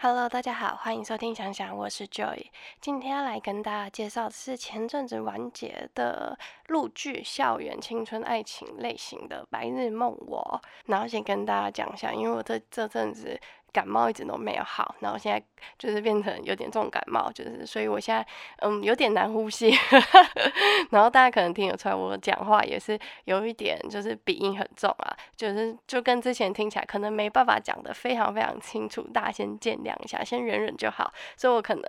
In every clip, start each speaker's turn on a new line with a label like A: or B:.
A: Hello，大家好，欢迎收听想想，我是 Joy。今天要来跟大家介绍的是前阵子完结的陆剧校园青春爱情类型的《白日梦我》。然后先跟大家讲一下，因为我这这阵子。感冒一直都没有好，然后现在就是变成有点重感冒，就是所以我现在嗯有点难呼吸，然后大家可能听得出来我讲话也是有一点就是鼻音很重啊，就是就跟之前听起来可能没办法讲的非常非常清楚，大家先见谅一下，先忍忍就好。所以我可能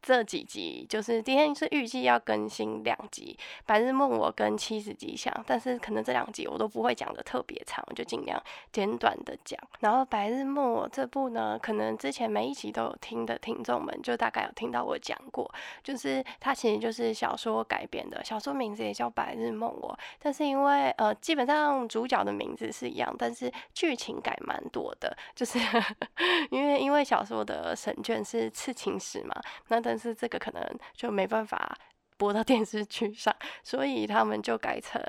A: 这几集就是今天是预计要更新两集《白日梦我》跟《七十吉祥》，但是可能这两集我都不会讲的特别长，我就尽量简短的讲。然后《白日梦我》这。部呢，可能之前每一集都有听的听众们，就大概有听到我讲过，就是它其实就是小说改编的，小说名字也叫《白日梦我》，但是因为呃，基本上主角的名字是一样，但是剧情改蛮多的，就是 因为因为小说的神卷是刺青史嘛，那但是这个可能就没办法。播到电视剧上，所以他们就改成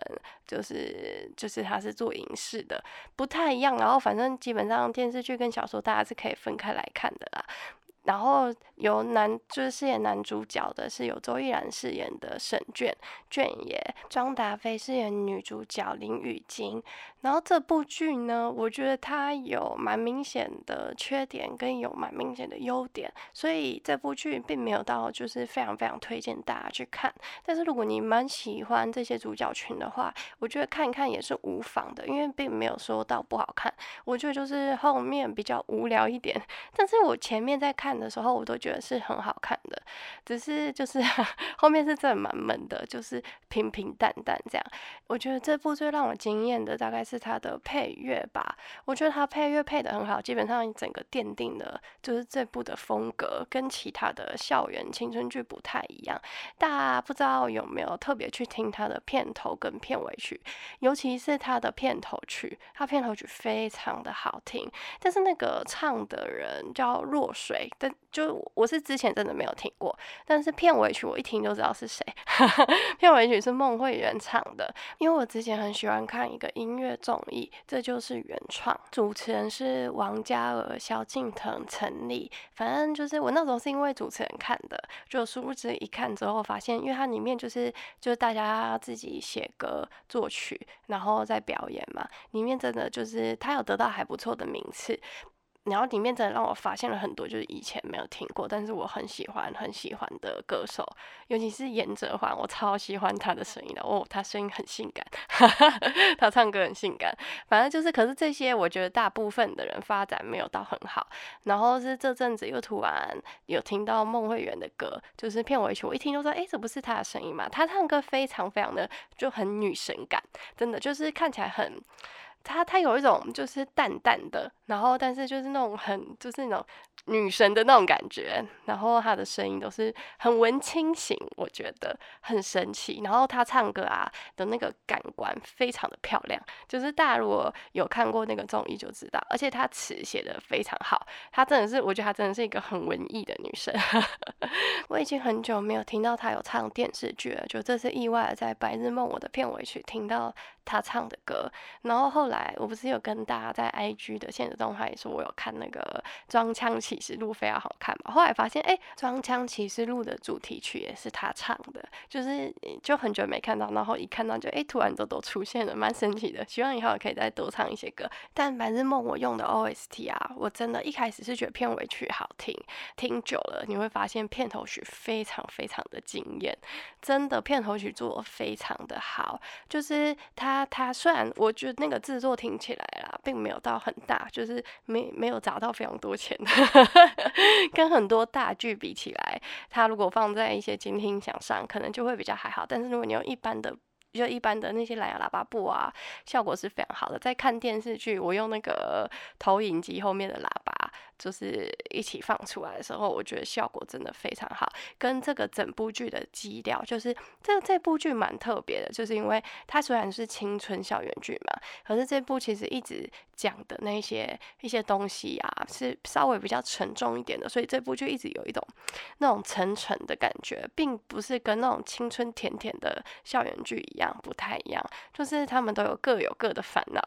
A: 就是就是他是做影视的，不太一样。然后反正基本上电视剧跟小说大家是可以分开来看的啦。然后由男就是饰演男主角的是由周依然饰演的沈卷卷爷，张达菲饰演女主角林雨晶。然后这部剧呢，我觉得它有蛮明显的缺点，跟有蛮明显的优点，所以这部剧并没有到就是非常非常推荐大家去看。但是如果你蛮喜欢这些主角群的话，我觉得看一看也是无妨的，因为并没有说到不好看。我觉得就是后面比较无聊一点，但是我前面在看的时候，我都觉得是很好看的，只是就是 后面是真的蛮闷的，就是平平淡淡这样。我觉得这部最让我惊艳的大概是。它的配乐吧，我觉得它配乐配的很好，基本上整个奠定了就是这部的风格跟其他的校园青春剧不太一样。大家不知道有没有特别去听它的片头跟片尾曲，尤其是它的片头曲，它片头曲非常的好听。但是那个唱的人叫若水，就我是之前真的没有听过，但是片尾曲我一听就知道是谁。片尾曲是孟慧圆唱的，因为我之前很喜欢看一个音乐。综艺，这就是原创，主持人是王嘉尔、萧敬腾、陈立。反正就是我那时候是因为主持人看的，就殊不知一看之后发现，因为它里面就是就是大家自己写歌作曲，然后再表演嘛，里面真的就是他有得到还不错的名次。然后里面真的让我发现了很多，就是以前没有听过，但是我很喜欢很喜欢的歌手，尤其是严哲焕，我超喜欢他的声音的哦，他声音很性感，他唱歌很性感。反正就是，可是这些我觉得大部分的人发展没有到很好。然后是这阵子又突然有听到孟慧圆的歌，就是片尾曲，我一听就说，哎，这不是他的声音吗？他唱歌非常非常的就很女神感，真的就是看起来很。他他有一种就是淡淡的，然后但是就是那种很就是那种女神的那种感觉，然后他的声音都是很文清型，我觉得很神奇。然后他唱歌啊的那个感官非常的漂亮，就是大家如果有看过那个综艺就知道，而且他词写的非常好，他真的是我觉得他真的是一个很文艺的女生。我已经很久没有听到她有唱电视剧了，就这次意外的在《白日梦我的片尾曲听到她唱的歌，然后后来。我不是有跟大家在 IG 的现实动态说，我有看那个《装腔启示录》非常好看嘛？后来发现，哎，《装腔启示录》的主题曲也是他唱的，就是就很久没看到，然后一看到就哎，突然都都出现了，蛮神奇的。希望以后可以再多唱一些歌。但《白日梦》我用的 OST 啊，我真的一开始是觉得片尾曲好听，听久了你会发现片头曲非常非常的惊艳，真的片头曲做的非常的好。就是他他虽然我觉得那个制作。听起来啦，并没有到很大，就是没没有砸到非常多钱，跟很多大剧比起来，它如果放在一些监听响上，可能就会比较还好。但是如果你用一般的，就一般的那些蓝牙喇叭布啊，效果是非常好的。在看电视剧，我用那个投影机后面的喇叭。就是一起放出来的时候，我觉得效果真的非常好。跟这个整部剧的基调，就是这这部剧蛮特别的，就是因为它虽然是青春校园剧嘛，可是这部其实一直讲的那些一些东西啊，是稍微比较沉重一点的，所以这部剧一直有一种那种沉沉的感觉，并不是跟那种青春甜甜的校园剧一样。不太一样，就是他们都有各有各的烦恼，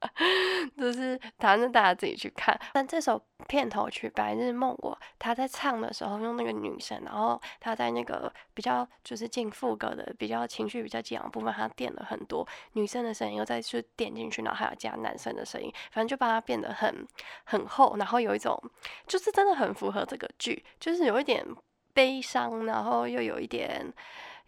A: 就是反正大家自己去看。但这首片头曲《白日梦我》，他在唱的时候用那个女生，然后他在那个比较就是进副歌的比较情绪比较激昂部分，他垫了很多女生的声音，又再去垫进去，然后还要加男生的声音，反正就把它变得很很厚，然后有一种就是真的很符合这个剧，就是有一点悲伤，然后又有一点。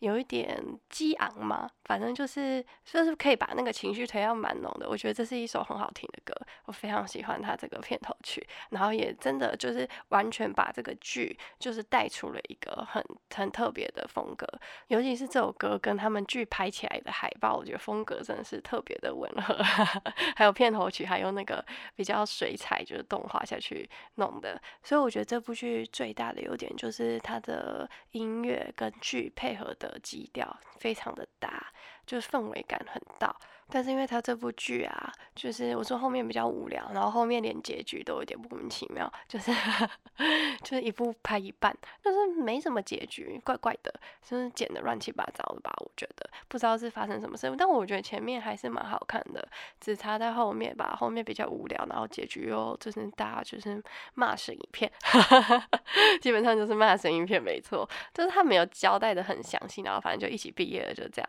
A: 有一点激昂嘛，反正就是就是可以把那个情绪推到蛮浓的。我觉得这是一首很好听的歌，我非常喜欢它这个片头曲，然后也真的就是完全把这个剧就是带出了一个很很特别的风格。尤其是这首歌跟他们剧拍起来的海报，我觉得风格真的是特别的吻合。还有片头曲，还有那个比较水彩就是动画下去弄的，所以我觉得这部剧最大的优点就是它的音乐跟剧配合的。基调非常的搭，就是氛围感很大。但是因为他这部剧啊，就是我说后面比较无聊，然后后面连结局都有点莫名其妙，就是 就是一部拍一半，但是没什么结局，怪怪的，就是剪的乱七八糟的吧？我觉得不知道是发生什么事，但我觉得前面还是蛮好看的，只差在后面吧，后面比较无聊，然后结局又就是大家就是骂声一片，基本上就是骂声一片，没错，就是他没有交代的很详细，然后反正就一起毕业了，就这样，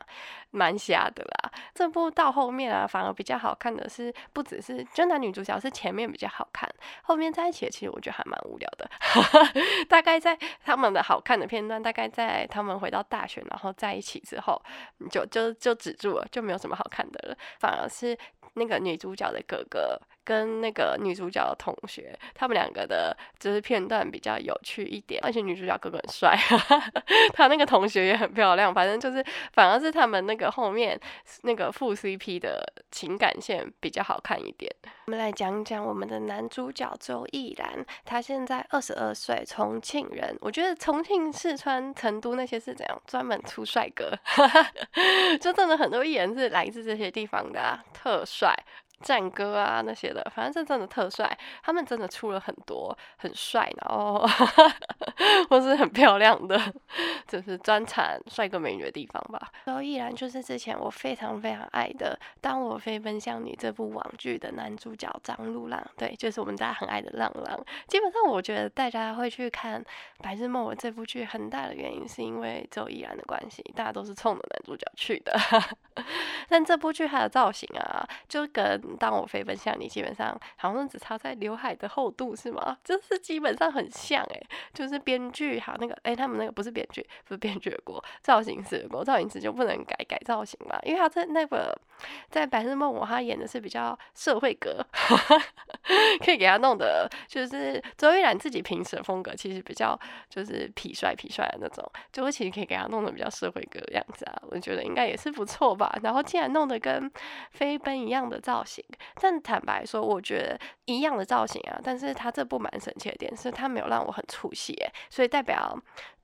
A: 蛮瞎的啦。这部到。后面啊，反而比较好看的是，不只是就男女主角是前面比较好看，后面在一起其实我觉得还蛮无聊的。大概在他们的好看的片段，大概在他们回到大学然后在一起之后，就就就止住了，就没有什么好看的了。反而是那个女主角的哥哥。跟那个女主角的同学，他们两个的就是片段比较有趣一点，而且女主角哥哥很帅，他那个同学也很漂亮，反正就是反而是他们那个后面那个副 CP 的情感线比较好看一点。我们来讲讲我们的男主角周逸然，他现在二十二岁，重庆人。我觉得重庆、四川、成都那些是怎样专门出帅哥，就真的很多艺人是来自这些地方的，特帅。战歌啊那些的，反正是真的特帅，他们真的出了很多很帅，然后 或是很漂亮的，就是专产帅哥美女的地方吧。周依然就是之前我非常非常爱的《当我飞奔向你》这部网剧的男主角张路浪，对，就是我们大家很爱的浪浪。基本上我觉得大家会去看《白日梦我》这部剧，很大的原因是因为周依然的关系，大家都是冲着男主角去的。但这部剧它的造型啊，就跟当我飞奔向你，基本上好像只差在刘海的厚度是吗？就是基本上很像诶，就是编剧好那个诶，他们那个不是编剧，不是编剧的锅，造型师的锅，造型师就不能改改造型嘛？因为他在那个在《白日梦》我他演的是比较社会格，可以给他弄的，就是周依然自己平时的风格其实比较就是痞帅痞帅的那种，就会其实可以给他弄的比较社会格的样子啊，我觉得应该也是不错吧。然后竟然弄得跟飞奔一样的造型。但坦白说，我觉得一样的造型啊，但是他这部蛮神奇的点是，他没有让我很出戏，所以代表。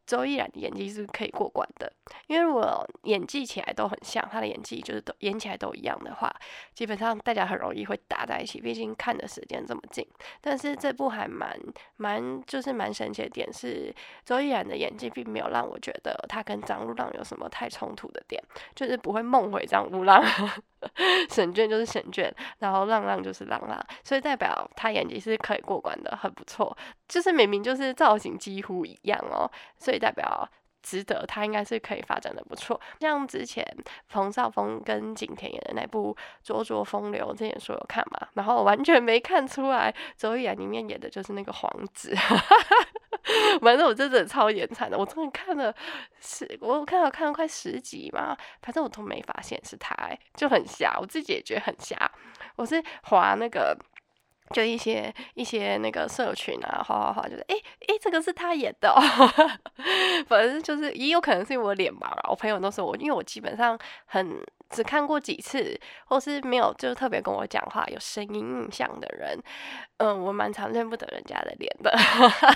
A: 周依然的演技是可以过关的，因为如果演技起来都很像，他的演技就是都演起来都一样的话，基本上大家很容易会打在一起。毕竟看的时间这么近，但是这部还蛮蛮就是蛮神奇的点是，周依然的演技并没有让我觉得他跟张路浪有什么太冲突的点，就是不会梦回张路浪，沈卷就是沈卷，然后浪浪就是浪浪，所以代表他演技是可以过关的，很不错。就是明明就是造型几乎一样哦，所以代表值得他应该是可以发展的不错。像之前冯绍峰跟景甜演的那部《灼灼风流》，之前说有看嘛，然后完全没看出来周依然里面演的就是那个皇子，反正我真的超眼馋的，我真的看了十，我看了看了快十集嘛，反正我都没发现是他，就很瞎，我自己也觉得很瞎。我是划那个。就一些一些那个社群啊，哗哗哗，就是哎哎，这个是他演的，反正就是也有可能是因为我脸吧。我朋友都说我，因为我基本上很只看过几次，或是没有就特别跟我讲话、有声音印象的人，嗯，我蛮常认不得人家的脸的，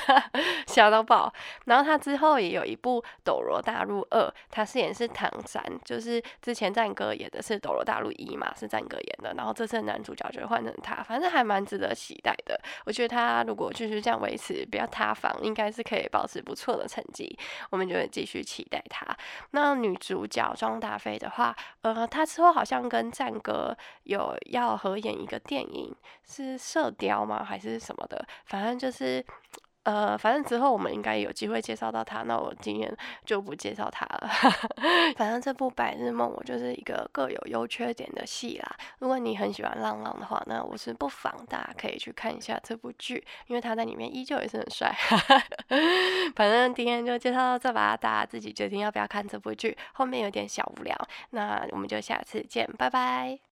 A: 笑到爆。然后他之后也有一部《斗罗大陆二》，他饰演是唐三，就是之前战哥演的是《斗罗大陆一》嘛，是战哥演的。然后这次男主角就换成他，反正还蛮值得期待的。我觉得他如果继续这样维持，不要塌房，应该是可以保持不错的成绩。我们就会继续期待他。那女主角庄大飞的话，呃，他之后好像跟战哥有要合演一个电影，是《射雕》吗？还是什么的？反正就是。呃，反正之后我们应该有机会介绍到他，那我今天就不介绍他了。反正这部《白日梦》我就是一个各有优缺点的戏啦。如果你很喜欢浪浪的话，那我是不妨大家可以去看一下这部剧，因为他在里面依旧也是很帅。反正今天就介绍到这吧，大家自己决定要不要看这部剧。后面有点小无聊，那我们就下次见，拜拜。